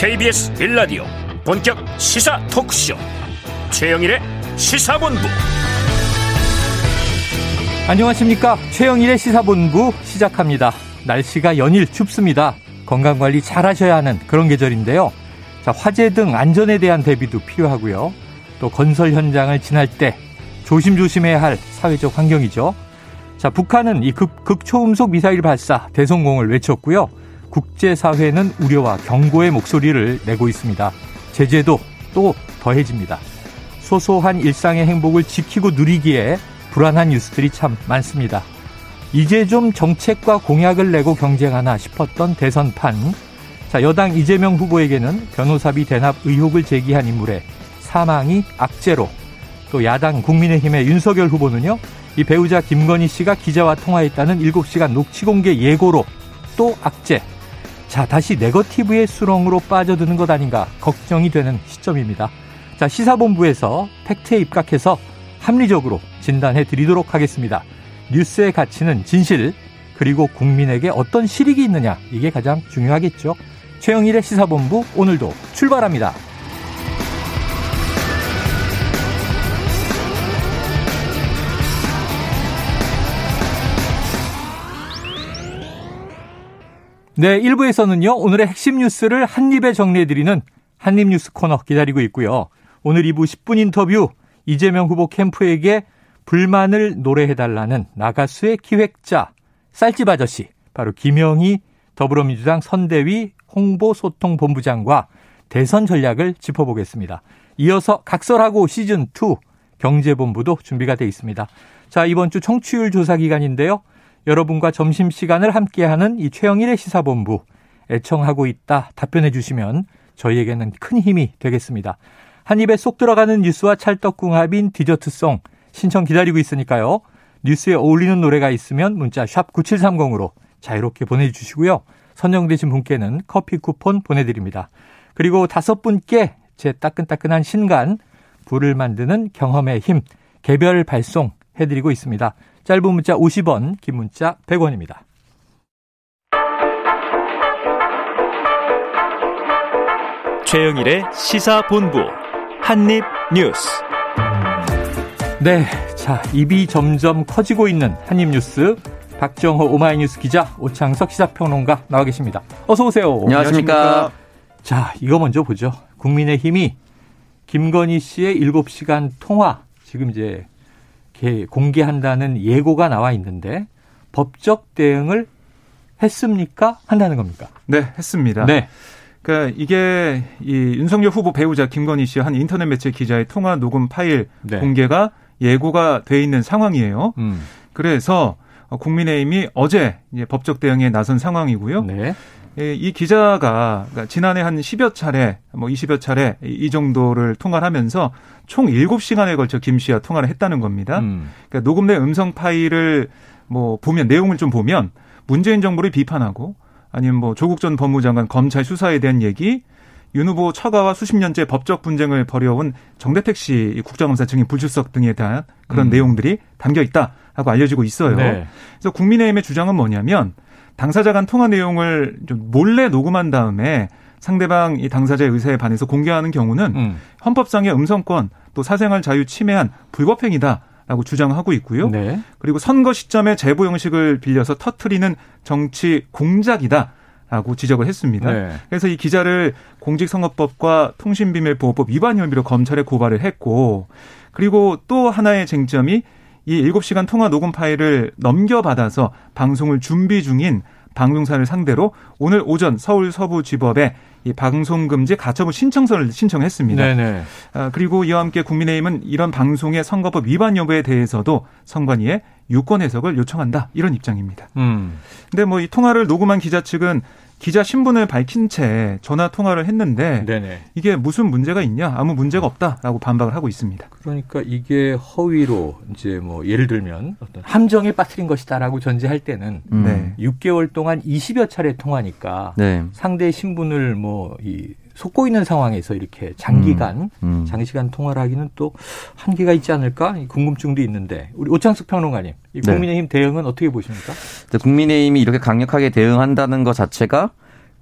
KBS 빌라디오 본격 시사 토크쇼. 최영일의 시사본부. 안녕하십니까? 최영일의 시사본부 시작합니다. 날씨가 연일 춥습니다. 건강관리 잘 하셔야 하는 그런 계절인데요. 자 화재 등 안전에 대한 대비도 필요하고요. 또 건설 현장을 지날 때 조심조심해야 할 사회적 환경이죠. 자 북한은 이 극, 극초음속 미사일 발사 대성공을 외쳤고요 국제사회는 우려와 경고의 목소리를 내고 있습니다. 제재도 또 더해집니다. 소소한 일상의 행복을 지키고 누리기에 불안한 뉴스들이 참 많습니다. 이제 좀 정책과 공약을 내고 경쟁하나 싶었던 대선판. 자, 여당 이재명 후보에게는 변호사비 대납 의혹을 제기한 인물의 사망이 악재로 또 야당 국민의힘의 윤석열 후보는요, 이 배우자 김건희 씨가 기자와 통화했다는 7시간 녹취 공개 예고로 또 악재. 자, 다시 네거티브의 수렁으로 빠져드는 것 아닌가 걱정이 되는 시점입니다. 자, 시사본부에서 팩트에 입각해서 합리적으로 진단해 드리도록 하겠습니다. 뉴스의 가치는 진실, 그리고 국민에게 어떤 실익이 있느냐, 이게 가장 중요하겠죠. 최영일의 시사본부, 오늘도 출발합니다. 네, 1부에서는요, 오늘의 핵심 뉴스를 한입에 정리해드리는 한입뉴스 코너 기다리고 있고요. 오늘 2부 10분 인터뷰, 이재명 후보 캠프에게 불만을 노래해달라는 나가수의 기획자, 쌀집 아저씨, 바로 김영희 더불어민주당 선대위 홍보소통본부장과 대선 전략을 짚어보겠습니다. 이어서 각설하고 시즌2 경제본부도 준비가 돼 있습니다. 자, 이번 주 청취율 조사 기간인데요. 여러분과 점심시간을 함께하는 이 최영일의 시사본부 애청하고 있다 답변해 주시면 저희에게는 큰 힘이 되겠습니다. 한 입에 쏙 들어가는 뉴스와 찰떡궁합인 디저트송 신청 기다리고 있으니까요. 뉴스에 어울리는 노래가 있으면 문자 샵 9730으로 자유롭게 보내주시고요. 선정되신 분께는 커피 쿠폰 보내드립니다. 그리고 다섯 분께 제 따끈따끈한 신간 불을 만드는 경험의 힘 개별 발송 해드리고 있습니다. 짧은 문자 50원, 긴 문자 100원입니다. 최영일의 시사본부 한입뉴스. 네, 자 입이 점점 커지고 있는 한입뉴스. 박정호 오마이뉴스 기자, 오창석 시사평론가 나와 계십니다. 어서 오세요. 안녕하십니까. 자, 이거 먼저 보죠. 국민의힘이 김건희 씨의 7시간 통화 지금 이제 공개한다는 예고가 나와 있는데 법적 대응을 했습니까? 한다는 겁니까? 네, 했습니다. 네. 그러니까 이게 이 윤석열 후보 배우자 김건희 씨와 한 인터넷 매체 기자의 통화 녹음 파일 네. 공개가 예고가 돼 있는 상황이에요. 음. 그래서 국민의힘이 어제 이제 법적 대응에 나선 상황이고요. 네. 예, 이 기자가 그러니까 지난해 한 10여 차례, 뭐 20여 차례 이 정도를 통화를 하면서 총 7시간에 걸쳐 김 씨와 통화를 했다는 겁니다. 음. 그러니까 녹음된 음성 파일을 뭐 보면 내용을 좀 보면 문재인 정부를 비판하고 아니면 뭐 조국 전 법무장관 검찰 수사에 대한 얘기 윤 후보 처가와 수십 년째 법적 분쟁을 벌여온 정대택 씨 국정감사 증인 불출석 등에 대한 그런 음. 내용들이 담겨 있다라고 알려지고 있어요. 네. 그래서 국민의힘의 주장은 뭐냐면 당사자 간 통화 내용을 좀 몰래 녹음한 다음에 상대방 이 당사자의 의사에 반해서 공개하는 경우는 음. 헌법상의 음성권 또 사생활 자유 침해한 불법행위다. 라고 주장하고 있고요. 네. 그리고 선거 시점에 제보 형식을 빌려서 터트리는 정치 공작이다. 라고 지적을 했습니다. 네. 그래서 이 기자를 공직선거법과 통신비밀보호법 위반 혐의로 검찰에 고발을 했고, 그리고 또 하나의 쟁점이 이 7시간 통화 녹음 파일을 넘겨받아서 방송을 준비 중인 방송사를 상대로 오늘 오전 서울 서부지법에 이 방송금지 가처분 신청서를 신청했습니다. 네네. 아, 그리고 이와 함께 국민의힘은 이런 방송의 선거법 위반 여부에 대해서도 선관위에 유권 해석을 요청한다 이런 입장입니다. 음. 근데 뭐 이 통화를 녹음한 기자 측은 기자 신분을 밝힌 채 전화 통화를 했는데 네네. 이게 무슨 문제가 있냐 아무 문제가 없다라고 반박을 하고 있습니다. 그러니까 이게 허위로 이제 뭐 예를 들면 어떤 함정에 빠뜨린 것이다라고 전제할 때는 음. 네. 6개월 동안 20여 차례 통화니까 네. 상대의 신분을 뭐이 속고 있는 상황에서 이렇게 장기간, 음, 음. 장시간 통화를 하기는 또 한계가 있지 않을까 궁금증도 있는데 우리 오창숙 평론가님, 이 네. 국민의힘 네. 대응은 어떻게 보십니까? 국민의힘이 이렇게 강력하게 대응한다는 것 자체가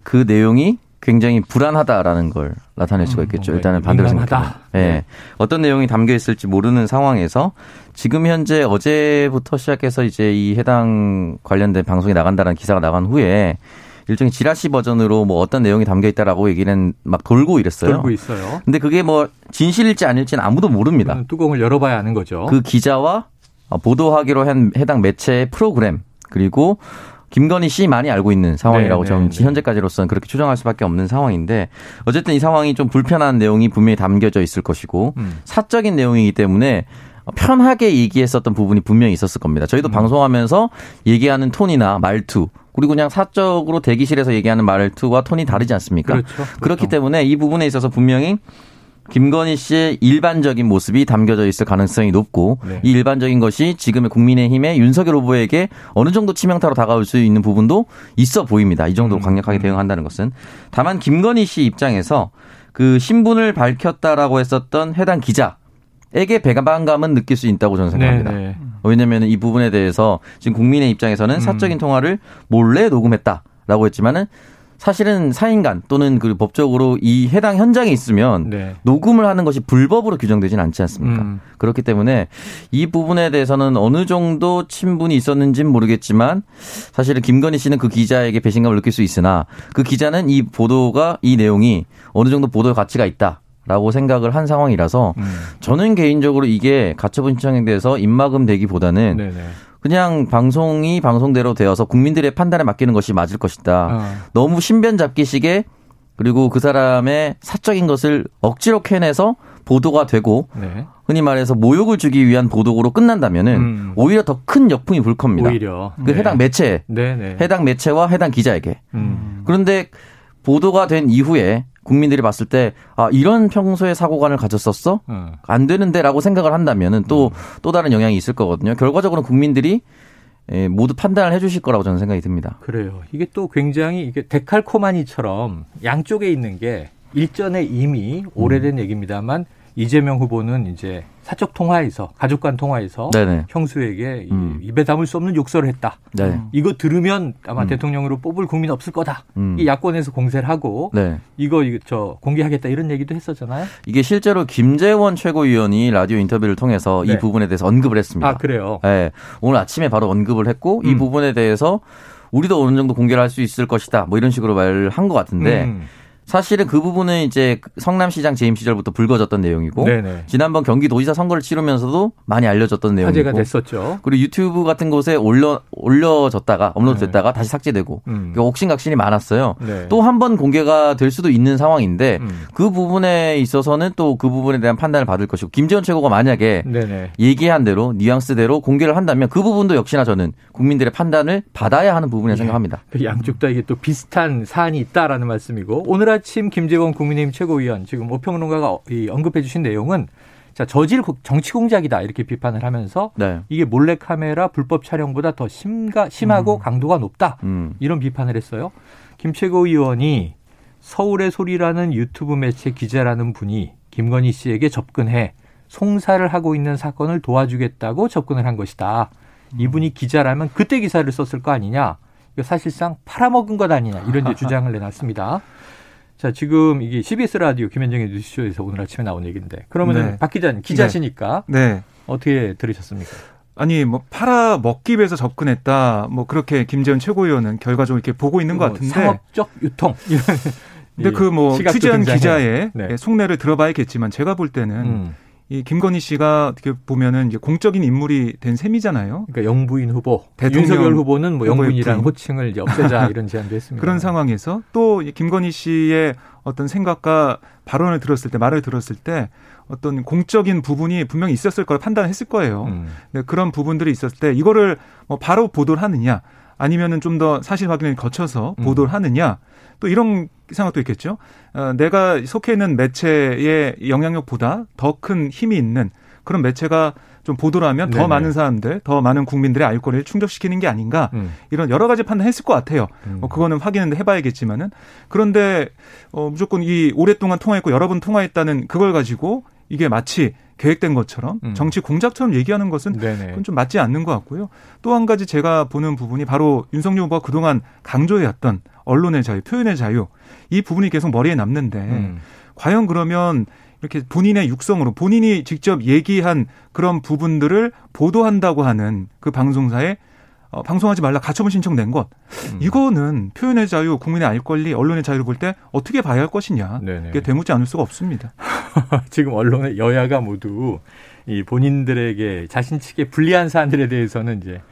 그 내용이 굉장히 불안하다라는 걸 나타낼 수가 음, 있겠죠. 음, 일단은 반대로 생각하면. 예. 네. 어떤 내용이 담겨 있을지 모르는 상황에서 지금 현재 어제부터 시작해서 이제 이 해당 관련된 방송이 나간다는 기사가 나간 후에 일종의 지라시 버전으로 뭐 어떤 내용이 담겨 있다라고 얘기는 막 돌고 이랬어요. 돌고 있어요. 근데 그게 뭐 진실일지 아닐지는 아무도 모릅니다. 뚜껑을 열어봐야 아는 거죠. 그 기자와 보도하기로 한 해당 매체의 프로그램 그리고 김건희 씨 많이 알고 있는 상황이라고 네, 네, 네. 현재까지로서는 그렇게 추정할 수밖에 없는 상황인데 어쨌든 이 상황이 좀 불편한 내용이 분명히 담겨져 있을 것이고 음. 사적인 내용이기 때문에 편하게 얘기했었던 부분이 분명히 있었을 겁니다. 저희도 음. 방송하면서 얘기하는 톤이나 말투 그리고 그냥 사적으로 대기실에서 얘기하는 말투와 톤이 다르지 않습니까? 그렇죠. 그렇죠. 그렇기 때문에 이 부분에 있어서 분명히 김건희 씨의 일반적인 모습이 담겨져 있을 가능성이 높고 네. 이 일반적인 것이 지금의 국민의힘의 윤석열 후보에게 어느 정도 치명타로 다가올 수 있는 부분도 있어 보입니다. 이 정도로 음. 강력하게 대응한다는 것은 다만 김건희 씨 입장에서 그 신분을 밝혔다라고 했었던 해당 기자 에게 배반감은 느낄 수 있다고 저는 생각합니다. 네네. 네. 왜냐하면 이 부분에 대해서 지금 국민의 입장에서는 사적인 음. 통화를 몰래 녹음했다라고 했지만은 사실은 사인간 또는 그 법적으로 이 해당 현장에 있으면 네. 녹음을 하는 것이 불법으로 규정되지는 않지 않습니까? 음. 그렇기 때문에 이 부분에 대해서는 어느 정도 친분이 있었는지는 모르겠지만 사실은 김건희 씨는 그 기자에게 배신감을 느낄 수 있으나 그 기자는 이 보도가 이 내용이 어느 정도 보도의 가치가 있다. 라고 생각을 한 상황이라서 음. 저는 개인적으로 이게 가처분 신청에 대해서 입막음 되기보다는 네네. 그냥 방송이 방송대로 되어서 국민들의 판단에 맡기는 것이 맞을 것이다. 어. 너무 신변 잡기식에 그리고 그 사람의 사적인 것을 억지로 캐내서 보도가 되고 네. 흔히 말해서 모욕을 주기 위한 보도로 끝난다면은 음. 오히려 더 큰 역풍이 불 겁니다. 오히려 그 네. 해당 매체, 네, 네. 해당 매체와 해당 기자에게. 음. 그런데 보도가 된 이후에 국민들이 봤을 때 아 이런 평소에 사고관을 가졌었어 음. 안 되는데 라고 생각을 한다면은 또또 음. 또 다른 영향이 있을 거거든요. 결과적으로 국민들이 예, 모두 판단을 해주실 거라고 저는 생각이 듭니다. 그래요. 이게 또 굉장히 이게 데칼코마니처럼 양쪽에 있는 게 일전에 이미 오래된 음. 얘기입니다만 이재명 후보는 이제 사적 통화에서 가족 간 통화에서 네네. 형수에게 음. 입에 담을 수 없는 욕설을 했다. 네. 이거 들으면 아마 음. 대통령으로 뽑을 국민 없을 거다. 음. 이 야권에서 공세를 하고 네. 이거 저 공개하겠다 이런 얘기도 했었잖아요. 이게 실제로 김재원 최고위원이 라디오 인터뷰를 통해서 네. 이 부분에 대해서 언급을 했습니다. 아 그래요? 네. 오늘 아침에 바로 언급을 했고 이 음. 부분에 대해서 우리도 어느 정도 공개를 할 수 있을 것이다. 뭐 이런 식으로 말을 한것 같은데. 음. 사실은 그 부분은 이제 성남시장 재임 시절부터 불거졌던 내용이고 네네. 지난번 경기도지사 선거를 치르면서도 많이 알려졌던 내용이고 화제가 됐었죠. 그리고 유튜브 같은 곳에 올려 올려졌다가 업로드됐다가 네. 다시 삭제되고 음. 옥신각신이 많았어요. 네. 또한 번 공개가 될 수도 있는 상황인데 음. 그 부분에 있어서는 또 그 부분에 대한 판단을 받을 것이고 김재원 최고가 만약에 네네. 얘기한 대로 뉘앙스대로 공개를 한다면 그 부분도 역시나 저는 국민들의 판단을 받아야 하는 부분이라고 네. 생각합니다. 그 양쪽 다 이게 또 비슷한 사안이 있다라는 말씀이고 오늘 아침 김재원 국민의힘 최고위원 지금 오평론가가 언급해 주신 내용은 자 저질 정치 공작이다 이렇게 비판을 하면서 네. 이게 몰래 카메라 불법 촬영보다 더 심가 심하고 음. 강도가 높다 음. 이런 비판을 했어요. 김 최고위원이 서울의 소리라는 유튜브 매체 기자라는 분이 김건희 씨에게 접근해 송사를 하고 있는 사건을 도와주겠다고 접근을 한 것이다. 이분이 기자라면 그때 기사를 썼을 거 아니냐. 이거 사실상 팔아먹은 것 아니냐 이런 주장을 내놨습니다. 자, 지금 이게 CBS 라디오 김현정의 뉴스쇼에서 오늘 아침에 나온 얘기인데 그러면은 네. 박 기자님 기자시니까 네. 네. 어떻게 들으셨습니까? 아니 뭐 팔아 먹기 위해서 접근했다 뭐 그렇게 김재현 최고위원은 결과적으로 이렇게 보고 있는 것뭐 같은데 상업적 유통 이런 근데 그 뭐 취재한 기자의 네. 속내를 들어봐야겠지만 제가 볼 때는 음. 이 김건희 씨가 어떻게 보면은 이제 공적인 인물이 된 셈이잖아요. 그러니까 영부인 후보, 윤석열 후보는 뭐 영부인이라는 호칭을 이제 없애자 이런 제안도 했습니다. 그런 상황에서 또 김건희 씨의 어떤 생각과 발언을 들었을 때 말을 들었을 때 어떤 공적인 부분이 분명히 있었을 거라 판단했을 거예요. 음. 네, 그런 부분들이 있었을 때 이거를 뭐 바로 보도를 하느냐 아니면은 좀 더 사실 확인을 거쳐서 음. 보도를 음. 하느냐 또 이런 생각도 있겠죠. 어, 내가 속해 있는 매체의 영향력보다 더 큰 힘이 있는 그런 매체가 좀 보도를 하면 네네. 더 많은 사람들, 더 많은 국민들의 알 권리를 충족시키는 게 아닌가 음. 이런 여러 가지 판단했을 것 같아요. 음. 어, 그거는 확인은 해봐야겠지만은 그런데 어, 무조건 이 오랫동안 통화했고 여러 번 통화했다는 그걸 가지고 이게 마치 계획된 것처럼 음. 정치 공작처럼 얘기하는 것은 그건 좀 맞지 않는 것 같고요. 또 한 가지 제가 보는 부분이 바로 윤석열 후보가 그동안 강조해왔던 언론의 자유, 표현의 자유 이 부분이 계속 머리에 남는데 음. 과연 그러면 이렇게 본인의 육성으로 본인이 직접 얘기한 그런 부분들을 보도한다고 하는 그 방송사에 어, 방송하지 말라 가처분 신청 낸 것. 음. 이거는 표현의 자유, 국민의 알 권리, 언론의 자유를 볼 때 어떻게 봐야 할 것이냐. 네네. 이게 되묻지 않을 수가 없습니다. 지금 언론의 여야가 모두 이 본인들에게 자신 측에 불리한 사안들에 대해서는 이제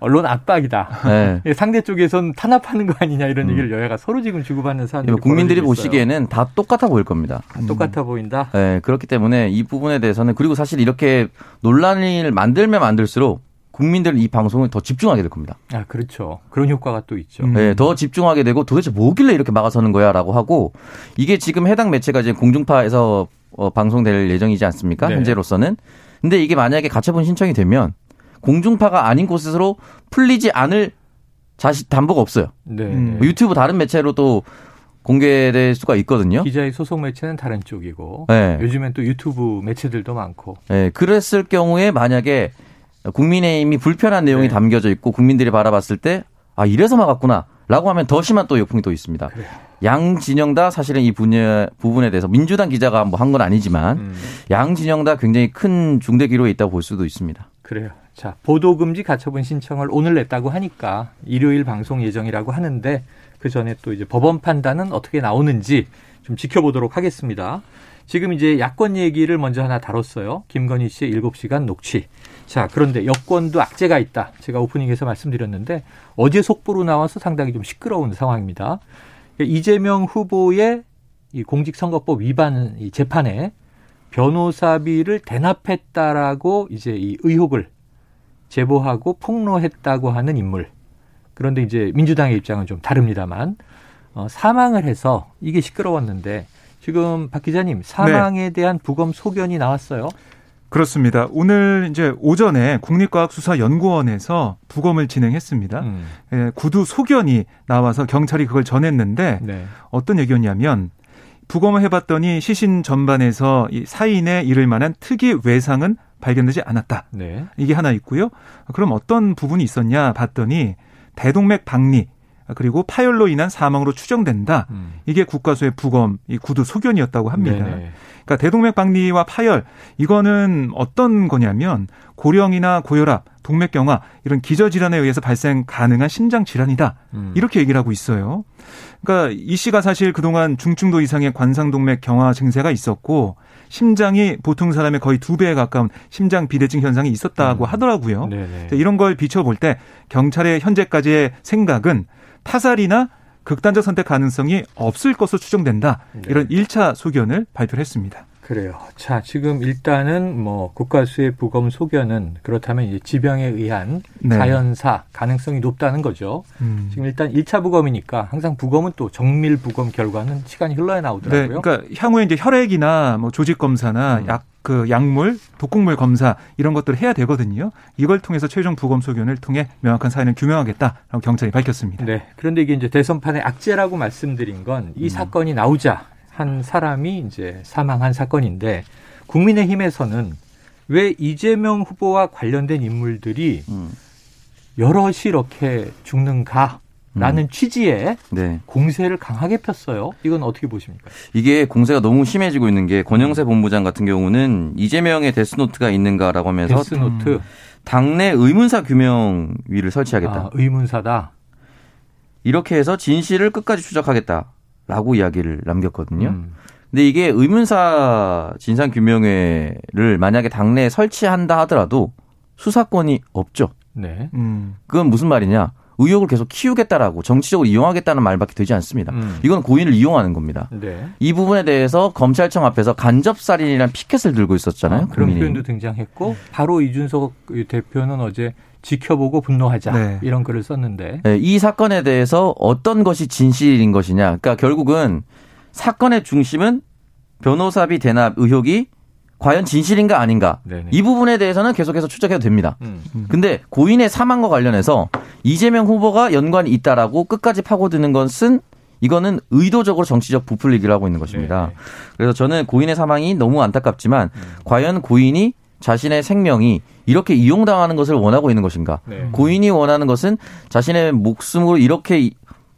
언론 압박이다. 네. 예, 상대 쪽에선 탄압하는 거 아니냐 이런 음. 얘기를 여야가 서로 지금 주고받는 사안이 국민들이 보시기에는 다 똑같아 보일 겁니다. 다 똑같아 보인다. 네, 그렇기 때문에 이 부분에 대해서는 그리고 사실 이렇게 논란을 만들면 만들수록 국민들은 이 방송에 더 집중하게 될 겁니다. 아, 그렇죠. 그런 효과가 또 있죠. 네, 더 집중하게 되고 도대체 뭐길래 이렇게 막아서는 거야 라고 하고 이게 지금 해당 매체가 이제 공중파에서 어, 방송될 예정이지 않습니까? 네. 현재로서는. 근데 이게 만약에 가처분 신청이 되면 공중파가 아닌 곳으로 풀리지 않을 자식 담보가 없어요. 네. 음. 유튜브 다른 매체로 또 공개될 수가 있거든요. 기자의 소속 매체는 다른 쪽이고 네. 요즘엔 또 유튜브 매체들도 많고. 네, 그랬을 경우에 만약에 국민의힘이 불편한 내용이 네. 담겨져 있고 국민들이 바라봤을 때 아 이래서 막았구나. 라고 하면 더 심한 또 역풍이 또 있습니다. 그래요. 양 진영 다 사실은 이 분야, 부분에 대해서 민주당 기자가 뭐 한 건 아니지만 음. 양 진영 다 굉장히 큰 중대 기로에 있다고 볼 수도 있습니다. 그래요. 자, 보도금지 가처분 신청을 오늘 냈다고 하니까 일요일 방송 예정이라고 하는데 그 전에 또 이제 법원 판단은 어떻게 나오는지 좀 지켜보도록 하겠습니다. 지금 이제 야권 얘기를 먼저 하나 다뤘어요. 김건희 씨의 7시간 녹취. 자, 그런데 여권도 악재가 있다. 제가 오프닝에서 말씀드렸는데 어제 속보로 나와서 상당히 좀 시끄러운 상황입니다. 이재명 후보의 이 공직선거법 위반 이 재판에 변호사비를 대납했다라고 이제 이 의혹을 제보하고 폭로했다고 하는 인물. 그런데 이제 민주당의 입장은 좀 다릅니다만 어, 사망을 해서 이게 시끄러웠는데 지금 박 기자님 사망에 네. 대한 부검 소견이 나왔어요. 그렇습니다. 오늘 이제 오전에 국립과학수사연구원에서 부검을 진행했습니다. 음. 예, 구두 소견이 나와서 경찰이 그걸 전했는데 네. 어떤 얘기였냐면 부검을 해봤더니 시신 전반에서 이 사인에 이를 만한 특이 외상은 발견되지 않았다. 네. 이게 하나 있고요. 그럼 어떤 부분이 있었냐 봤더니 대동맥 박리 그리고 파열로 인한 사망으로 추정된다. 음. 이게 국가수의 부검, 이 구두 소견이었다고 합니다. 네네. 그러니까 대동맥 박리와 파열 이거는 어떤 거냐면 고령이나 고혈압, 동맥경화 이런 기저 질환에 의해서 발생 가능한 심장 질환이다. 음. 이렇게 얘기를 하고 있어요. 그러니까 이 씨가 사실 그동안 중증도 이상의 관상동맥 경화 증세가 있었고 심장이 보통 사람의 거의 두 배에 가까운 심장 비대증 현상이 있었다고 음. 하더라고요. 이런 걸 비춰볼 때 경찰의 현재까지의 생각은 타살이나 극단적 선택 가능성이 없을 것으로 추정된다. 네. 이런 1차 소견을 발표를 했습니다. 그래요. 자, 지금 일단은 뭐 국가수의 부검 소견은 그렇다면 이제 지병에 의한 네. 자연사 가능성이 높다는 거죠. 음. 지금 일단 1차 부검이니까 항상 부검은 또 정밀 부검 결과는 시간이 흘러야 나오더라고요. 네, 그러니까 향후에 이제 혈액이나 뭐 조직 검사나 음. 약, 그 약물, 독극물 검사 이런 것들을 해야 되거든요. 이걸 통해서 최종 부검 소견을 통해 명확한 사인을 규명하겠다라고 경찰이 밝혔습니다. 네. 그런데 이게 이제 대선판의 악재라고 말씀드린 건이 음. 사건이 나오자 한 사람이 이제 사망한 사건인데 국민의힘에서는 왜 이재명 후보와 관련된 인물들이 음. 여럿이 이렇게 죽는가? 라는 음. 취지에 네. 공세를 강하게 폈어요. 이건 어떻게 보십니까? 이게 공세가 너무 심해지고 있는 게 권영세 본부장 같은 경우는 이재명의 데스노트가 있는가라고 하면서 데스노트. 당내 의문사 규명위를 설치하겠다. 아, 의문사다. 이렇게 해서 진실을 끝까지 추적하겠다. 라고 이야기를 남겼거든요. 음. 근데 이게 의문사 진상 규명회를 만약에 당내에 설치한다 하더라도 수사권이 없죠. 네. 음. 그건 무슨 말이냐? 의혹을 계속 키우겠다라고 정치적으로 이용하겠다는 말밖에 되지 않습니다. 음. 이건 고인을 이용하는 겁니다. 네. 이 부분에 대해서 검찰청 앞에서 간접살인이라는 피켓을 들고 있었잖아요. 아, 그런 표현도 등장했고 바로 이준석 대표는 어제 지켜보고 분노하자 네. 이런 글을 썼는데 네, 이 사건에 대해서 어떤 것이 진실인 것이냐. 그러니까 결국은 사건의 중심은 변호사비 대납 의혹이 과연 진실인가 아닌가 네네. 이 부분에 대해서는 계속해서 추적해도 됩니다. 음. 근데 고인의 사망과 관련해서 이재명 후보가 연관이 있다라고 끝까지 파고드는 것은 이거는 의도적으로 정치적 부풀리기를 하고 있는 것입니다. 네네. 그래서 저는 고인의 사망이 너무 안타깝지만 음. 과연 고인이 자신의 생명이 이렇게 이용당하는 것을 원하고 있는 것인가? 네. 고인이 원하는 것은 자신의 목숨으로 이렇게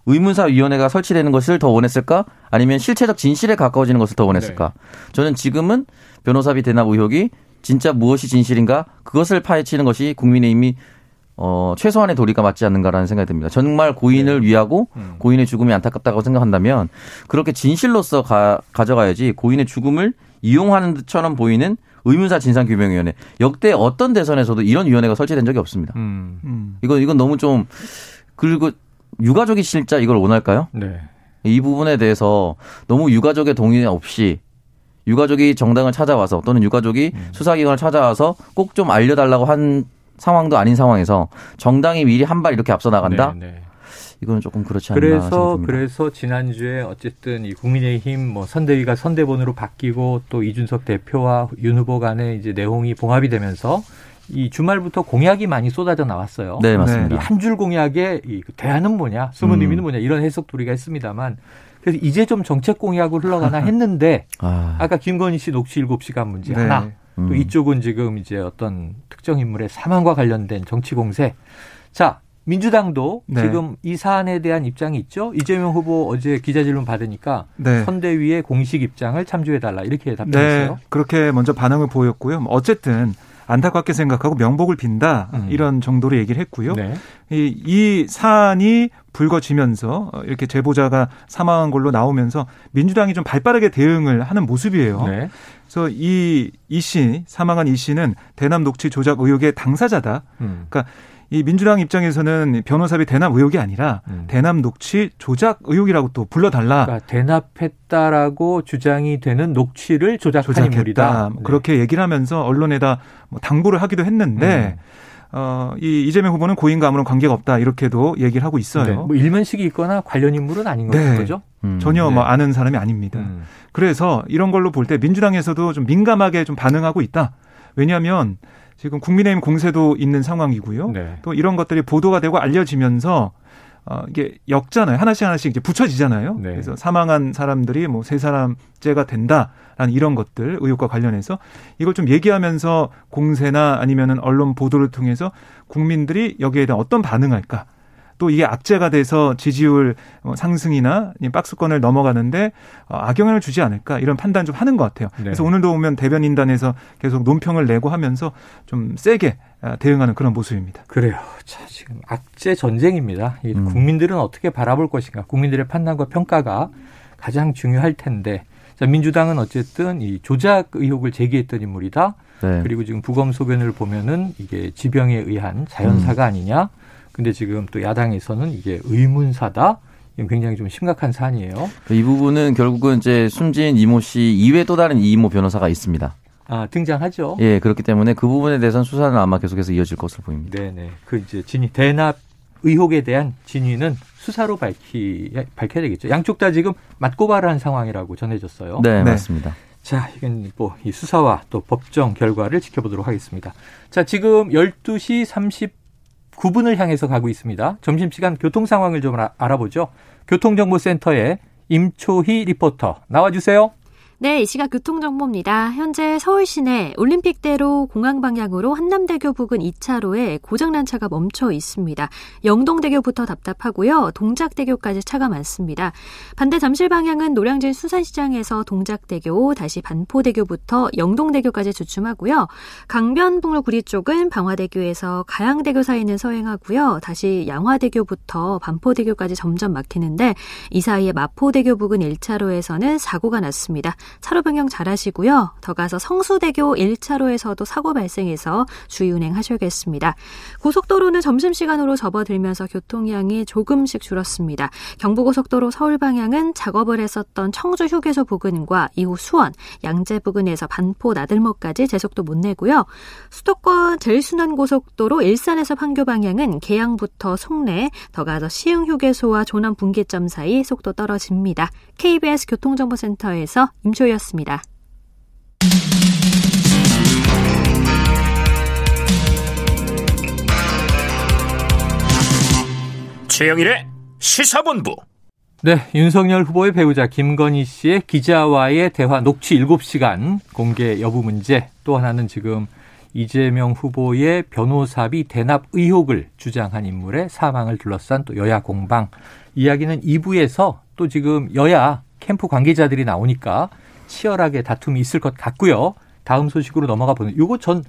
의문사위원회가 설치되는 것을 더 원했을까? 아니면 실체적 진실에 가까워지는 것을 더 원했을까? 네. 저는 지금은 변호사비 대납 의혹이 진짜 무엇이 진실인가? 그것을 파헤치는 것이 국민의힘이 어, 최소한의 도리가 맞지 않는가라는 생각이 듭니다. 정말 고인을 네. 위하고 음. 고인의 죽음이 안타깝다고 생각한다면 그렇게 진실로서 가, 가져가야지 고인의 죽음을 이용하는 듯처럼 보이는 의문사 진상규명위원회 역대 어떤 대선에서도 이런 위원회가 설치된 적이 없습니다. 음. 음. 이거 이건 너무 좀 그리고 유가족이 실자 이걸 원할까요? 네. 이 부분에 대해서 너무 유가족의 동의 없이 유가족이 정당을 찾아와서 또는 유가족이 음. 수사기관을 찾아와서 꼭 좀 알려달라고 한 상황도 아닌 상황에서 정당이 미리 한 발 이렇게 앞서 나간다. 네, 네. 이거는 조금 그렇지 않나 그래서 생각합니다. 그래서 지난주에 어쨌든 이 국민의힘 뭐 선대위가 선대본으로 바뀌고 또 이준석 대표와 윤 후보 간의 이제 내용이 봉합이 되면서 이 주말부터 공약이 많이 쏟아져 나왔어요. 네, 맞습니다. 한줄 공약에 이 대안은 뭐냐, 숨은 음. 의미는 뭐냐 이런 해석도리가 있습니다만 그래서 이제 좀 정책 공약으로 흘러가나 했는데 아. 까 김건희 씨 녹취 7시간 문제 네. 하나 음. 또 이쪽은 지금 이제 어떤 특정 인물의 사망과 관련된 정치 공세. 자, 민주당도 네. 지금 이 사안에 대한 입장이 있죠. 이재명 후보 어제 기자질문 받으니까 네. 선대위의 공식 입장을 참조해 달라 이렇게 답변했어요. 네. 그렇게 먼저 반응을 보였고요. 뭐 어쨌든 안타깝게 생각하고 명복을 빈다 음. 이런 정도로 얘기를 했고요. 네. 이, 이 사안이 불거지면서 이렇게 제보자가 사망한 걸로 나오면서 민주당이 좀 발빠르게 대응을 하는 모습이에요. 네. 그래서 이 이 씨 사망한 이 씨는 대남 녹취 조작 의혹의 당사자다. 음. 그러니까 이 민주당 입장에서는 변호사비 대납 의혹이 아니라 음. 대납 녹취 조작 의혹이라고 또 불러달라. 그러니까 대납했다라고 주장이 되는 녹취를 조작한 조작했다. 인물이다. 네. 그렇게 얘기를 하면서 언론에다 뭐 당부를 하기도 했는데 음. 어, 이 이재명 후보는 고인과 아무런 관계가 없다 이렇게도 얘기를 하고 있어요. 네. 뭐 일면식이 있거나 관련 인물은 아닌 네. 거죠? 음. 전혀 뭐 네. 뭐 아는 사람이 아닙니다. 음. 그래서 이런 걸로 볼 때 민주당에서도 좀 민감하게 좀 반응하고 있다. 왜냐하면 지금 국민의힘 공세도 있는 상황이고요. 네. 또 이런 것들이 보도가 되고 알려지면서 어, 이게 역잖아요. 하나씩 하나씩 이제 붙여지잖아요. 네. 그래서 사망한 사람들이 뭐 세 사람째가 된다라는 이런 것들 의혹과 관련해서 이걸 좀 얘기하면서 공세나 아니면은 언론 보도를 통해서 국민들이 여기에 대한 어떤 반응할까 또 이게 악재가 돼서 지지율 어, 상승이나 박스권을 넘어가는데 어, 악영향을 주지 않을까 이런 판단 좀 하는 것 같아요. 네. 그래서 오늘도 보면 대변인단에서 계속 논평을 내고 하면서 좀 세게 아, 대응하는 그런 모습입니다. 그래요. 자, 지금 악재 전쟁입니다. 음. 국민들은 어떻게 바라볼 것인가? 국민들의 판단과 평가가 가장 중요할 텐데. 자, 민주당은 어쨌든 이 조작 의혹을 제기했던 인물이다. 네. 그리고 지금 부검 소견을 보면은 이게 지병에 의한 자연사가 음. 아니냐. 근데 지금 또 야당에서는 이게 의문사다. 굉장히 좀 심각한 사안이에요. 이 부분은 결국은 이제 숨진 이모 씨 이외 또 다른 이모 변호사가 있습니다. 아, 등장하죠. 예, 그렇기 때문에 그 부분에 대해서는 수사는 아마 계속해서 이어질 것으로 보입니다. 네네. 그 이제 진위, 대납 의혹에 대한 진위는 수사로 밝히, 밝혀야 되겠죠. 양쪽 다 지금 맞고발한 상황이라고 전해졌어요. 네, 네. 맞습니다. 자, 이건 뭐 이 수사와 또 법정 결과를 지켜보도록 하겠습니다. 자, 지금 12시 30 9분을 향해서 가고 있습니다. 점심시간 교통 상황을 좀 알아보죠. 교통정보센터에 임초희 리포터 나와주세요. 네, 이 시각 교통정보입니다. 현재 서울 시내 올림픽대로 공항 방향으로 한남대교 부근 2차로에 고장난 차가 멈춰 있습니다. 영동대교부터 답답하고요. 동작대교까지 차가 많습니다. 반대 잠실 방향은 노량진 수산시장에서 동작대교, 다시 반포대교부터 영동대교까지 주춤하고요. 강변북로 구리 쪽은 방화대교에서 가양대교 사이는 서행하고요. 다시 양화대교부터 반포대교까지 점점 막히는데 이 사이에 마포대교 부근 1차로에서는 사고가 났습니다. 차로 변경 잘 하시고요. 더 가서 성수대교 1차로에서도 사고 발생해서 주의운행 하셔야겠습니다. 고속도로는 점심시간으로 접어들면서 교통량이 조금씩 줄었습니다. 경부고속도로 서울 방향은 작업을 했었던 청주 휴게소 부근과 이후 수원, 양재 부근에서 반포 나들목까지 제속도 못 내고요. 수도권 제일순환고속도로 일산에서 판교 방향은 계양부터 송내, 더 가서 시흥 휴게소와 조남 분기점 사이 속도 떨어집니다. KBS 교통정보센터에서 임 김초였습니다. 최영일의 시사본부. 네, 윤석열 후보의 배우자 김건희 씨의 기자와의 대화 녹취 7시간 공개 여부 문제 또 하나는 지금 이재명 후보의 변호사비 대납 의혹을 주장한 인물의 사망을 둘러싼 또 여야 공방 이야기는 2부에서 또 지금 여야 캠프 관계자들이 나오니까 치열하게 다툼이 있을 것 같고요. 다음 소식으로 넘어가 보는 이거 전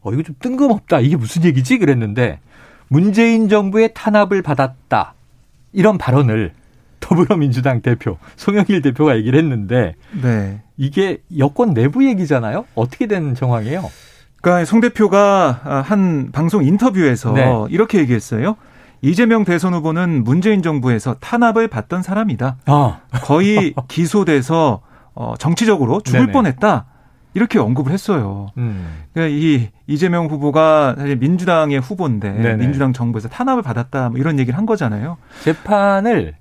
어, 이거 좀 뜬금없다. 이게 무슨 얘기지? 그랬는데 문재인 정부의 탄압을 받았다. 이런 발언을 더불어민주당 대표 송영길 대표가 얘기를 했는데 네. 이게 여권 내부 얘기잖아요. 어떻게 된 정황이에요? 그러니까 송 대표가 한 방송 인터뷰에서 네. 이렇게 얘기했어요. 이재명 대선 후보는 문재인 정부에서 탄압을 받던 사람이다. 아. 거의 기소돼서 어, 정치적으로 죽을 네네. 뻔했다. 이렇게 언급을 했어요. 음. 그러니까 이 이재명 후보가 사실 민주당의 후보인데 네네. 민주당 정부에서 탄압을 받았다 뭐 이런 얘기를 한 거잖아요. 재판을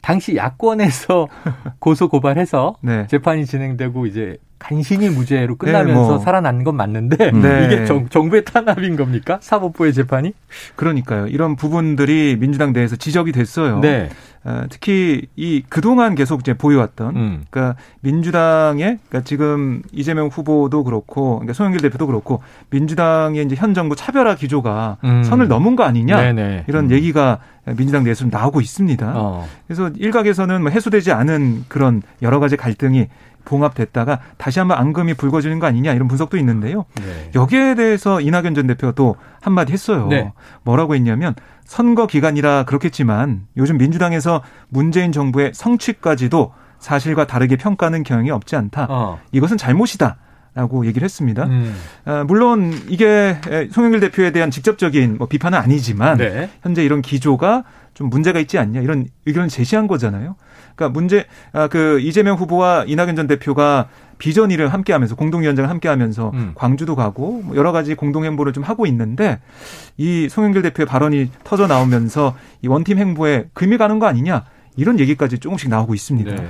당시 야권에서 고소 고발해서 네. 재판이 진행되고 이제 간신히 무죄로 끝나면서 네, 뭐. 살아난 건 맞는데 네. 이게 정, 정부의 탄압인 겁니까? 사법부의 재판이? 그러니까요. 이런 부분들이 민주당 내에서 지적이 됐어요. 네. 어, 특히 이 그동안 계속 이제 보여왔던 음. 그러니까 민주당의 그러니까 지금 이재명 후보도 그렇고 그러니까 송영길 대표도 그렇고 민주당의 이제 현 정부 차별화 기조가 음. 선을 넘은 거 아니냐 네네. 이런 음. 얘기가 민주당 내에서 나오고 있습니다. 어. 그래서 일각에서는 뭐 해소되지 않은 그런 여러 가지 갈등이 봉합됐다가 다시 한번 앙금이 불거지는 거 아니냐 이런 분석도 있는데요. 네. 여기에 대해서 이낙연 전 대표가 또 한마디 했어요. 네. 뭐라고 했냐면 선거 기간이라 그렇겠지만 요즘 민주당에서 문재인 정부의 성취까지도 사실과 다르게 평가하는 경향이 없지 않다. 어. 이것은 잘못이다. 라고 얘기를 했습니다. 음. 아, 물론 이게 송영길 대표에 대한 직접적인 뭐 비판은 아니지만 네. 현재 이런 기조가 좀 문제가 있지 않냐 이런 의견을 제시한 거잖아요. 그러니까 문제 아, 그 이재명 후보와 이낙연 전 대표가 비전 일을 함께 하면서 공동위원장을 함께 하면서 음. 광주도 가고 뭐 여러 가지 공동 행보를 좀 하고 있는데 이 송영길 대표의 발언이 터져 나오면서 이 원팀 행보에 금이 가는 거 아니냐 이런 얘기까지 조금씩 나오고 있습니다. 네.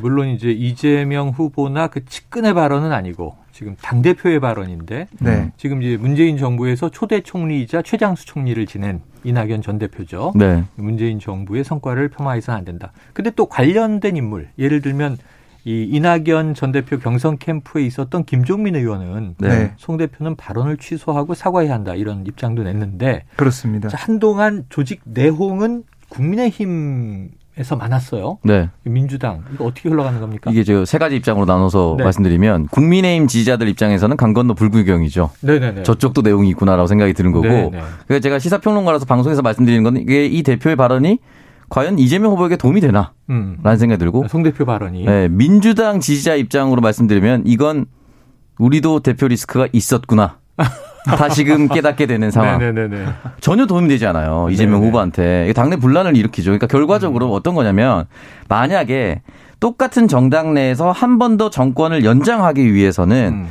물론 이제 이재명 후보나 그 측근의 발언은 아니고 지금 당 대표의 발언인데 네. 지금 이제 문재인 정부에서 초대 총리이자 최장수 총리를 지낸 이낙연 전 대표죠. 네. 문재인 정부의 성과를 폄하해서는 안 된다. 근데 또 관련된 인물 예를 들면 이 이낙연 전 대표 경선 캠프에 있었던 김종민 의원은 네. 송 대표는 발언을 취소하고 사과해야 한다 이런 입장도 냈는데 그렇습니다. 한동안 조직 내홍은 국민의힘 에서 많았어요. 네. 민주당 이거 어떻게 흘러가는 겁니까? 이게 저세 가지 입장으로 나눠서 네. 말씀드리면 국민의힘 지지자들 입장에서는 강 건너 불구경이죠. 네네네. 저쪽도 내용이 있구나라고 생각이 드는 거고. 네네. 그래서 제가 시사평론가라서 방송에서 말씀드리는 건 이게 이 대표의 발언이 과연 이재명 후보에게 도움이 되나? 음. 라는 생각이 들고. 송 대표 발언이. 네, 민주당 지지자 입장으로 말씀드리면 이건 우리도 대표 리스크가 있었구나. 다시금 깨닫게 되는 상황. 네네네. 전혀 도움이 되지 않아요. 이재명 네네. 후보한테. 당내 분란을 일으키죠. 그러니까 결과적으로 음. 어떤 거냐면 만약에 똑같은 정당 내에서 한 번 더 정권을 연장하기 위해서는 음.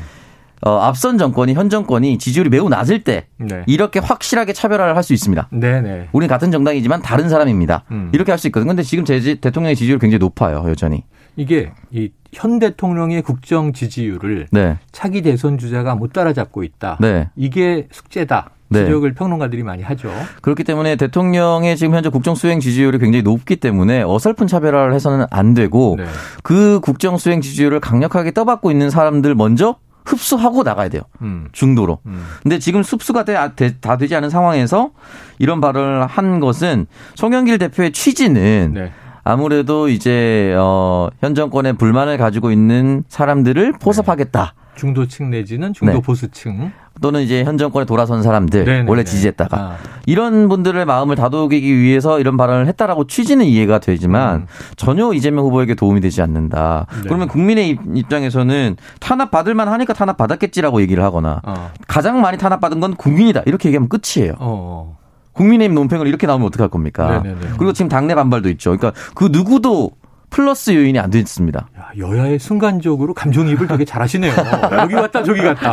어, 앞선 정권이 현 정권이 지지율이 매우 낮을 때 네. 이렇게 확실하게 차별화를 할 수 있습니다. 네네. 우리는 같은 정당이지만 다른 사람입니다. 음. 이렇게 할 수 있거든요. 근데 지금 제 대통령의 지지율 굉장히 높아요, 여전히. 이게 이 현 대통령의 국정 지지율을 네. 차기 대선 주자가 못 따라잡고 있다. 네. 이게 숙제다. 네. 지적을 네. 평론가들이 많이 하죠. 그렇기 때문에 대통령의 지금 현재 국정 수행 지지율이 굉장히 높기 때문에 어설픈 차별화를 해서는 안 되고 네. 그 국정 수행 지지율을 강력하게 떠받고 있는 사람들 먼저 흡수하고 나가야 돼요. 음. 중도로. 음. 근데 지금 흡수가 다, 다 되지 않은 상황에서 이런 발언을 한 것은 송영길 대표의 취지는 네. 아무래도 이제 어 현 정권에 불만을 가지고 있는 사람들을 포섭하겠다. 네. 중도층 내지는 중도 네. 보수층 또는 이제 현 정권에 돌아선 사람들 네네네. 원래 지지했다가 아. 이런 분들의 마음을 다독이기 위해서 이런 발언을 했다라고 취지는 이해가 되지만 음. 전혀 이재명 후보에게 도움이 되지 않는다. 네. 그러면 국민의 입장에서는 탄압 받을 만 하니까 탄압 받았겠지라고 얘기를 하거나 어. 가장 많이 탄압 받은 건 국민이다 이렇게 얘기하면 끝이에요. 어. 국민의힘 논평을 이렇게 나오면 어떡할 겁니까? 네네네. 그리고 지금 당내 반발도 있죠. 그러니까 그 누구도 플러스 요인이 안 됐습니다. 야, 여야의 순간적으로 감정이입을 되게 잘하시네요. 여기 갔다 저기 갔다.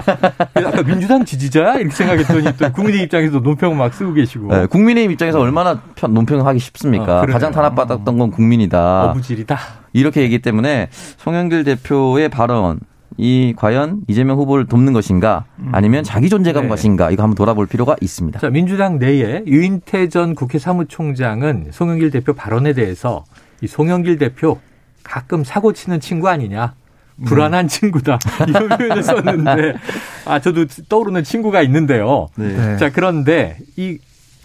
아까 민주당 지지자야 이렇게 생각했더니 또 국민의 입장에서 논평을 막 쓰고 계시고. 네, 국민의힘 입장에서 얼마나 편, 논평을 하기 쉽습니까? 아, 가장 탄압받았던 건 국민이다. 어부질이다. 이렇게 얘기 때문에 송영길 대표의 발언 이 과연 이재명 후보를 돕는 것인가 아니면 자기 존재감 네. 것인가 이거 한번 돌아볼 필요가 있습니다. 자, 민주당 내에 유인태 전 국회 사무총장은 송영길 대표 발언에 대해서 이 송영길 대표 가끔 사고 치는 친구 아니냐. 불안한 친구다 이런 표현을 썼는데 아 저도 떠오르는 친구가 있는데요. 네. 자 그런데 이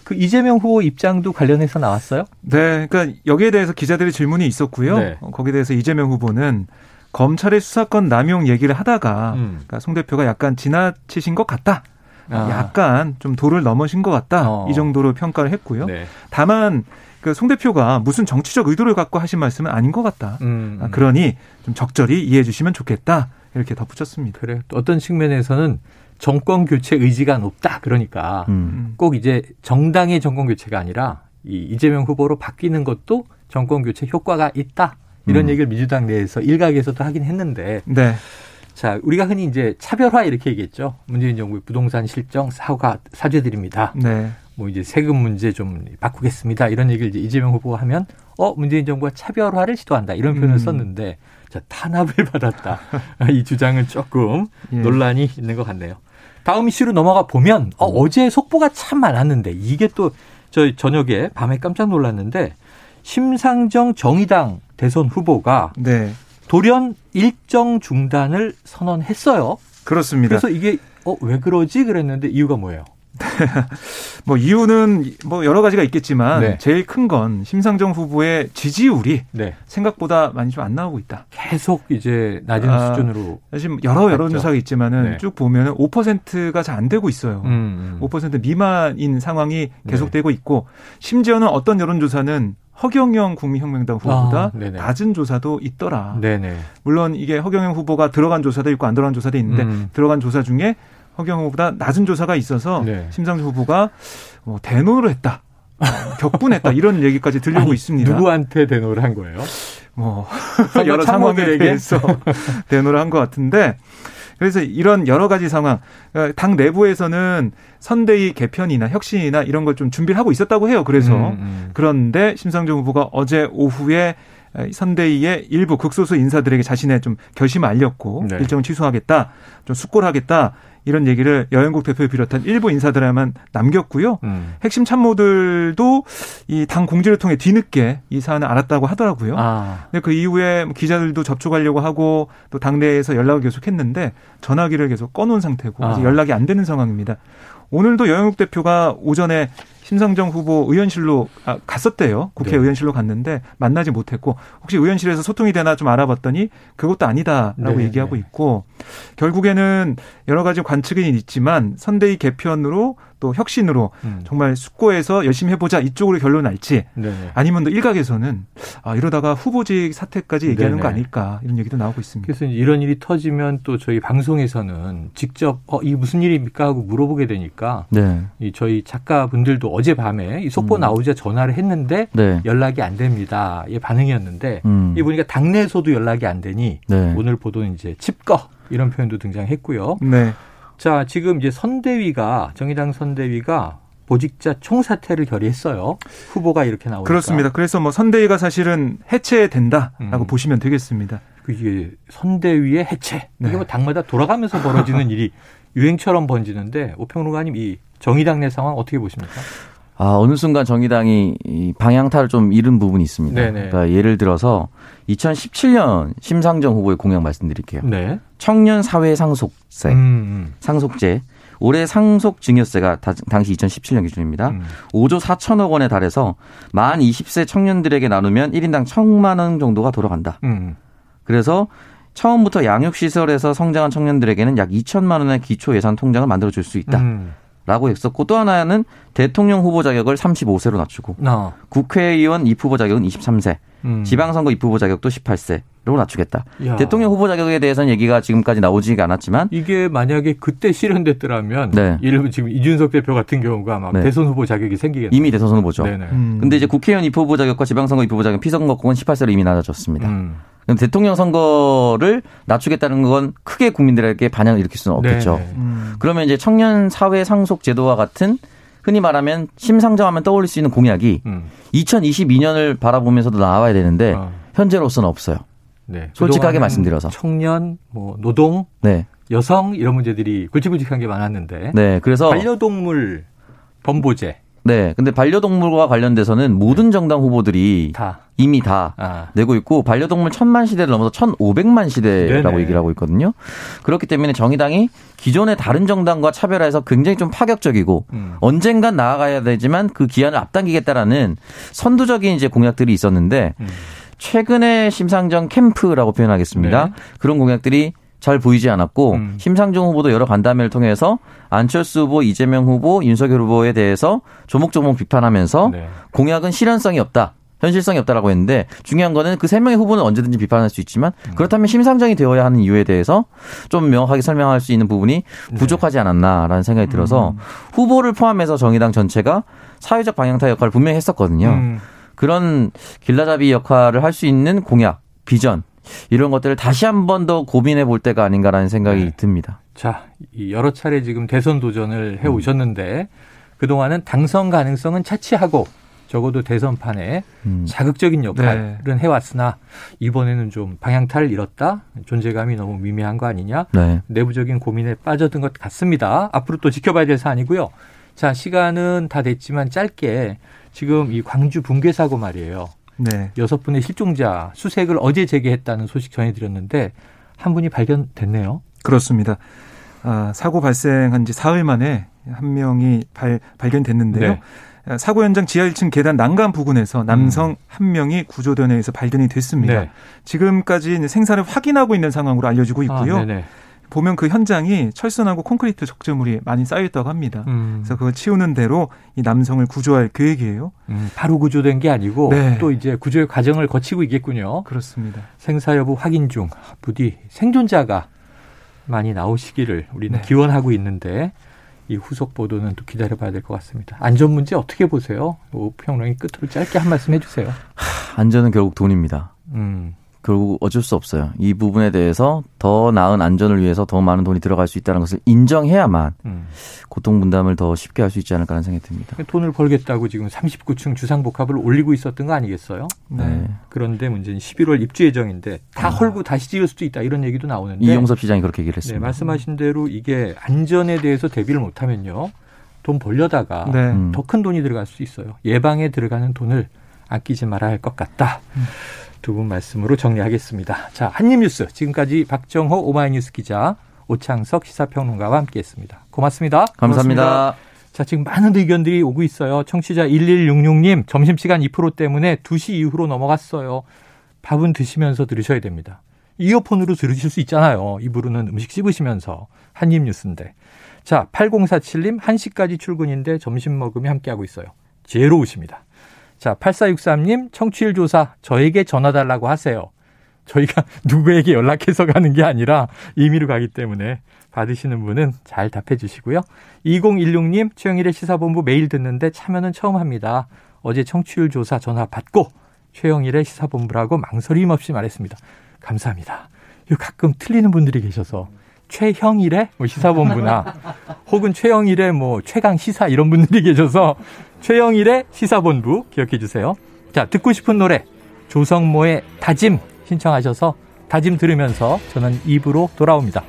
그 이재명 후보 입장도 관련해서 나왔어요? 네, 그러니까 여기에 대해서 기자들의 질문이 있었고요. 네. 어, 거기에 대해서 이재명 후보는 검찰의 수사권 남용 얘기를 하다가 음. 그러니까 송 대표가 약간 지나치신 것 같다. 아. 약간 좀 도를 넘으신 것 같다. 어. 이 정도로 평가를 했고요. 네. 다만 그송 대표가 무슨 정치적 의도를 갖고 하신 말씀은 아닌 것 같다. 음, 음. 그러니 좀 적절히 이해해 주시면 좋겠다. 이렇게 덧붙였습니다. 그래. 어떤 측면에서는 정권 교체 의지가 높다. 그러니까 음. 꼭 이제 정당의 정권 교체가 아니라 이 이재명 후보로 바뀌는 것도 정권 교체 효과가 있다. 이런 음. 얘기를 민주당 내에서 일각에서도 하긴 했는데. 네. 자, 우리가 흔히 이제 차별화 이렇게 얘기했죠. 문재인 정부의 부동산 실정 사과 사죄드립니다. 네. 뭐 이제 세금 문제 좀 바꾸겠습니다. 이런 얘기를 이제 이재명 후보가 하면 어 문재인 정부가 차별화를 시도한다 이런 표현을 음. 썼는데 자 탄압을 받았다 이 주장은 조금 예. 논란이 있는 것 같네요. 다음 이슈로 넘어가 보면 어, 음. 어제 속보가 참 많았는데 이게 또 저 저녁에 밤에 깜짝 놀랐는데 심상정 정의당 대선 후보가 네. 돌연 일정 중단을 선언했어요. 그렇습니다. 그래서 이게 어, 왜 그러지 그랬는데 이유가 뭐예요? 뭐 이유는 뭐 여러 가지가 있겠지만 네. 제일 큰 건 심상정 후보의 지지율이 네. 생각보다 많이 좀 안 나오고 있다. 계속 이제 낮은 아, 수준으로 사실 여러 여론조사가 있지만은 네. 쭉 보면은 5%가 잘 안 되고 있어요. 음, 음. 5% 미만인 상황이 네. 계속되고 있고 심지어는 어떤 여론조사는 허경영 국민혁명당 후보보다 아, 낮은 조사도 있더라. 네네. 물론 이게 허경영 후보가 들어간 조사도 있고 안 들어간 조사도 있는데 음. 들어간 조사 중에 허경 후보보다 낮은 조사가 있어서 네. 심상정 후보가 뭐 대노를 했다. 격분했다 이런 얘기까지 들리고 아니, 있습니다. 누구한테 대노를 한 거예요? 뭐 여러 상황에 대해서 대노를 한 것 같은데 그래서 이런 여러 가지 상황 그러니까 당 내부에서는 선대위 개편이나 혁신이나 이런 걸 좀 준비를 하고 있었다고 해요. 그래서 음, 음. 그런데 심상정 후보가 어제 오후에 선대위의 일부 극소수 인사들에게 자신의 좀 결심을 알렸고 네. 일정을 취소하겠다, 좀 숙고하겠다 이런 얘기를 여영국 대표를 비롯한 일부 인사들에만 남겼고요. 음. 핵심 참모들도 이 당 공지를 통해 뒤늦게 이 사안을 알았다고 하더라고요. 아. 근데 그 이후에 뭐 기자들도 접촉하려고 하고 또 당내에서 연락을 계속했는데 전화기를 계속 꺼놓은 상태고 아. 연락이 안 되는 상황입니다. 오늘도 여영국 대표가 오전에 심상정 후보 의원실로 아, 갔었대요. 국회 네. 의원실로 갔는데 만나지 못했고 혹시 의원실에서 소통이 되나 좀 알아봤더니 그것도 아니다라고 네. 얘기하고 있고 결국에는 여러 가지 관측은 있지만 선대위 개편으로 또 혁신으로 음. 정말 숙고해서 열심히 해보자 이쪽으로 결론 날지 네네. 아니면 또 일각에서는 아 이러다가 후보직 사퇴까지 얘기하는 네네. 거 아닐까 이런 얘기도 나오고 있습니다. 그래서 이런 일이 터지면 또 저희 방송에서는 직접 어 이게 무슨 일입니까 하고 물어보게 되니까 네. 이 저희 작가분들도 어젯밤에 이 속보 음. 나오자 전화를 했는데 네. 연락이 안 됩니다. 이 반응이었는데 음. 이 보니까 당내에서도 연락이 안 되니 네. 오늘 보도는 이제 칩거 이런 표현도 등장했고요. 네. 자, 지금 이제 선대위가 정의당 선대위가 보직자 총사퇴를 결의했어요. 후보가 이렇게 나오니까. 그렇습니다. 그래서 뭐 선대위가 사실은 해체된다라고 음. 보시면 되겠습니다. 그게 선대위의 해체. 네. 이게 뭐 당마다 돌아가면서 벌어지는 일이 유행처럼 번지는데 오평론가님 이 정의당 내 상황 어떻게 보십니까? 아, 어느 순간 정의당이 이 방향타를 좀 잃은 부분이 있습니다. 네네. 그러니까 예를 들어서 2017년 심상정 후보의 공약 말씀드릴게요. 네. 청년 사회 상속세, 음, 음. 상속제. 올해 상속 증여세가 당시 2017년 기준입니다. 음. 5조 4천억 원에 달해서 만 20세 청년들에게 나누면 1인당 1천만 원 정도가 돌아간다. 음. 그래서 처음부터 양육시설에서 성장한 청년들에게는 약 2천만 원의 기초 예산 통장을 만들어 줄 수 있다. 음. 라고 했었고 또 하나는 대통령 후보 자격을 35세로 낮추고 어. 국회의원 입후보 자격은 23세, 음. 지방선거 입후보 자격도 18세 로 낮추겠다. 야. 대통령 후보 자격에 대해서는 얘기가 지금까지 나오지가 않았지만 이게 만약에 그때 실현됐더라면 네. 예를 들면 지금 이준석 대표 같은 경우가 막 네. 대선 후보 자격이 생기겠네. 이미 대선 후보죠. 음. 근데 이제 국회의원 입후보 자격과 지방선거 입후보 자격 피선거권은 18세로 이미 낮아졌습니다. 음. 대통령 선거를 낮추겠다는 건 크게 국민들에게 반향을 일으킬 수는 없겠죠. 음. 그러면 이제 청년 사회 상속 제도와 같은 흔히 말하면 심상정하면 떠올릴 수 있는 공약이 음. 2022년을 바라보면서도 나와야 되는데 어. 현재로서는 없어요. 네. 솔직하게 말씀드려서 청년, 뭐 노동, 네. 여성 이런 문제들이 굵직굵직한 게 많았는데 네. 그래서 반려동물 범보제 네. 근데 반려동물과 관련돼서는 모든 정당 후보들이 다. 이미 다 아. 내고 있고 반려동물 천만 시대를 넘어서 천오백만 시대라고 네네. 얘기를 하고 있거든요. 그렇기 때문에 정의당이 기존의 다른 정당과 차별화해서 굉장히 좀 파격적이고 음. 언젠간 나아가야 되지만 그 기한을 앞당기겠다라는 선두적인 이제 공약들이 있었는데 음. 최근에 심상정 캠프라고 표현하겠습니다. 네. 그런 공약들이 잘 보이지 않았고 음. 심상정 후보도 여러 간담회를 통해서 안철수 후보, 이재명 후보, 윤석열 후보에 대해서 조목조목 비판하면서 네. 공약은 실현성이 없다. 현실성이 없다라고 했는데 중요한 거는 그 세 명의 후보는 언제든지 비판할 수 있지만 음. 그렇다면 심상정이 되어야 하는 이유에 대해서 좀 명확하게 설명할 수 있는 부분이 네. 부족하지 않았나라는 생각이 들어서 음. 후보를 포함해서 정의당 전체가 사회적 방향타 역할을 분명히 했었거든요. 음. 그런 길라잡이 역할을 할 수 있는 공약, 비전 이런 것들을 다시 한 번 더 고민해 볼 때가 아닌가라는 생각이 네. 듭니다. 자, 여러 차례 지금 대선 도전을 해 오셨는데 그동안은 당선 가능성은 차치하고 적어도 대선판에 음. 자극적인 역할은 네. 해왔으나 이번에는 좀 방향타를 잃었다 존재감이 너무 미미한 거 아니냐 네. 내부적인 고민에 빠져든 것 같습니다 앞으로 또 지켜봐야 될 사안이고요 자 시간은 다 됐지만 짧게 지금 이 광주 붕괴 사고 말이에요 네. 여섯 분의 실종자 수색을 어제 재개했다는 소식 전해드렸는데 한 분이 발견됐네요. 그렇습니다. 아, 사고 발생한 지 사흘 만에 한 명이 발, 발견됐는데요. 네. 아, 사고 현장 지하 1층 계단 난간 부근에서 남성 음. 한 명이 구조대원에 의해서 발견이 됐습니다. 네. 지금까지 생사를 확인하고 있는 상황으로 알려지고 있고요. 아, 보면 그 현장이 철선하고 콘크리트 적재물이 많이 쌓여 있다고 합니다. 음. 그래서 그걸 치우는 대로 이 남성을 구조할 계획이에요. 음, 바로 구조된 게 아니고 네. 또 이제 구조의 과정을 거치고 있겠군요. 그렇습니다. 생사 여부 확인 중 부디 생존자가 많이 나오시기를 우리는 네. 기원하고 있는데 이 후속 보도는 또 기다려봐야 될 것 같습니다. 안전 문제 어떻게 보세요? 평론이 끝으로 짧게 한 말씀 해주세요. 하, 안전은 결국 돈입니다. 음. 결국 어쩔 수 없어요. 이 부분에 대해서 더 나은 안전을 위해서 더 많은 돈이 들어갈 수 있다는 것을 인정해야만 음. 고통 분담을 더 쉽게 할 수 있지 않을까 하는 생각이 듭니다. 돈을 벌겠다고 지금 39층 주상복합을 올리고 있었던 거 아니겠어요? 네. 그런데 문제는 11월 입주 예정인데 다 아. 헐고 다시 지을 수도 있다 이런 얘기도 나오는데 이용섭 시장이 그렇게 얘기를 했습니다. 네, 말씀하신 대로 이게 안전에 대해서 대비를 못하면요. 돈 벌려다가 네. 음. 더큰 돈이 들어갈 수 있어요. 예방에 들어가는 돈을 아끼지 말아야 할 것 같다. 음. 두분 말씀으로 정리하겠습니다. 자, 한입 뉴스 지금까지 박정호 오마이뉴스 기자 오창석 시사평론가와 함께했습니다. 고맙습니다. 감사합니다. 고맙습니다. 자, 지금 많은 의견들이 오고 있어요. 청취자 1166님, 점심시간 2% 때문에 2시 이후로 넘어갔어요. 밥은 드시면서 들으셔야 됩니다. 이어폰으로 들으실 수 있잖아요. 입으로는 음식 씹으시면서. 한입 뉴스인데. 자, 8047님, 1시까지 출근인데 점심 먹으며 함께하고 있어요. 제로우십니다. 자, 8463님, 청취율 조사 저에게 전화 달라고 하세요. 저희가 누구에게 연락해서 가는 게 아니라 임의로 가기 때문에 받으시는 분은 잘 답해 주시고요. 2016님, 최영일의 시사본부 매일 듣는데 참여는 처음 합니다. 어제 청취율 조사 전화 받고 최영일의 시사본부라고 망설임 없이 말했습니다. 감사합니다. 가끔 틀리는 분들이 계셔서 최형일의 뭐 시사본부나 혹은 최영일의 뭐 최강 시사 이런 분들이 계셔서 최영일의 시사본부 기억해 주세요. 자, 듣고 싶은 노래 조성모의 다짐 신청하셔서 다짐 들으면서 저는 입으로 돌아옵니다.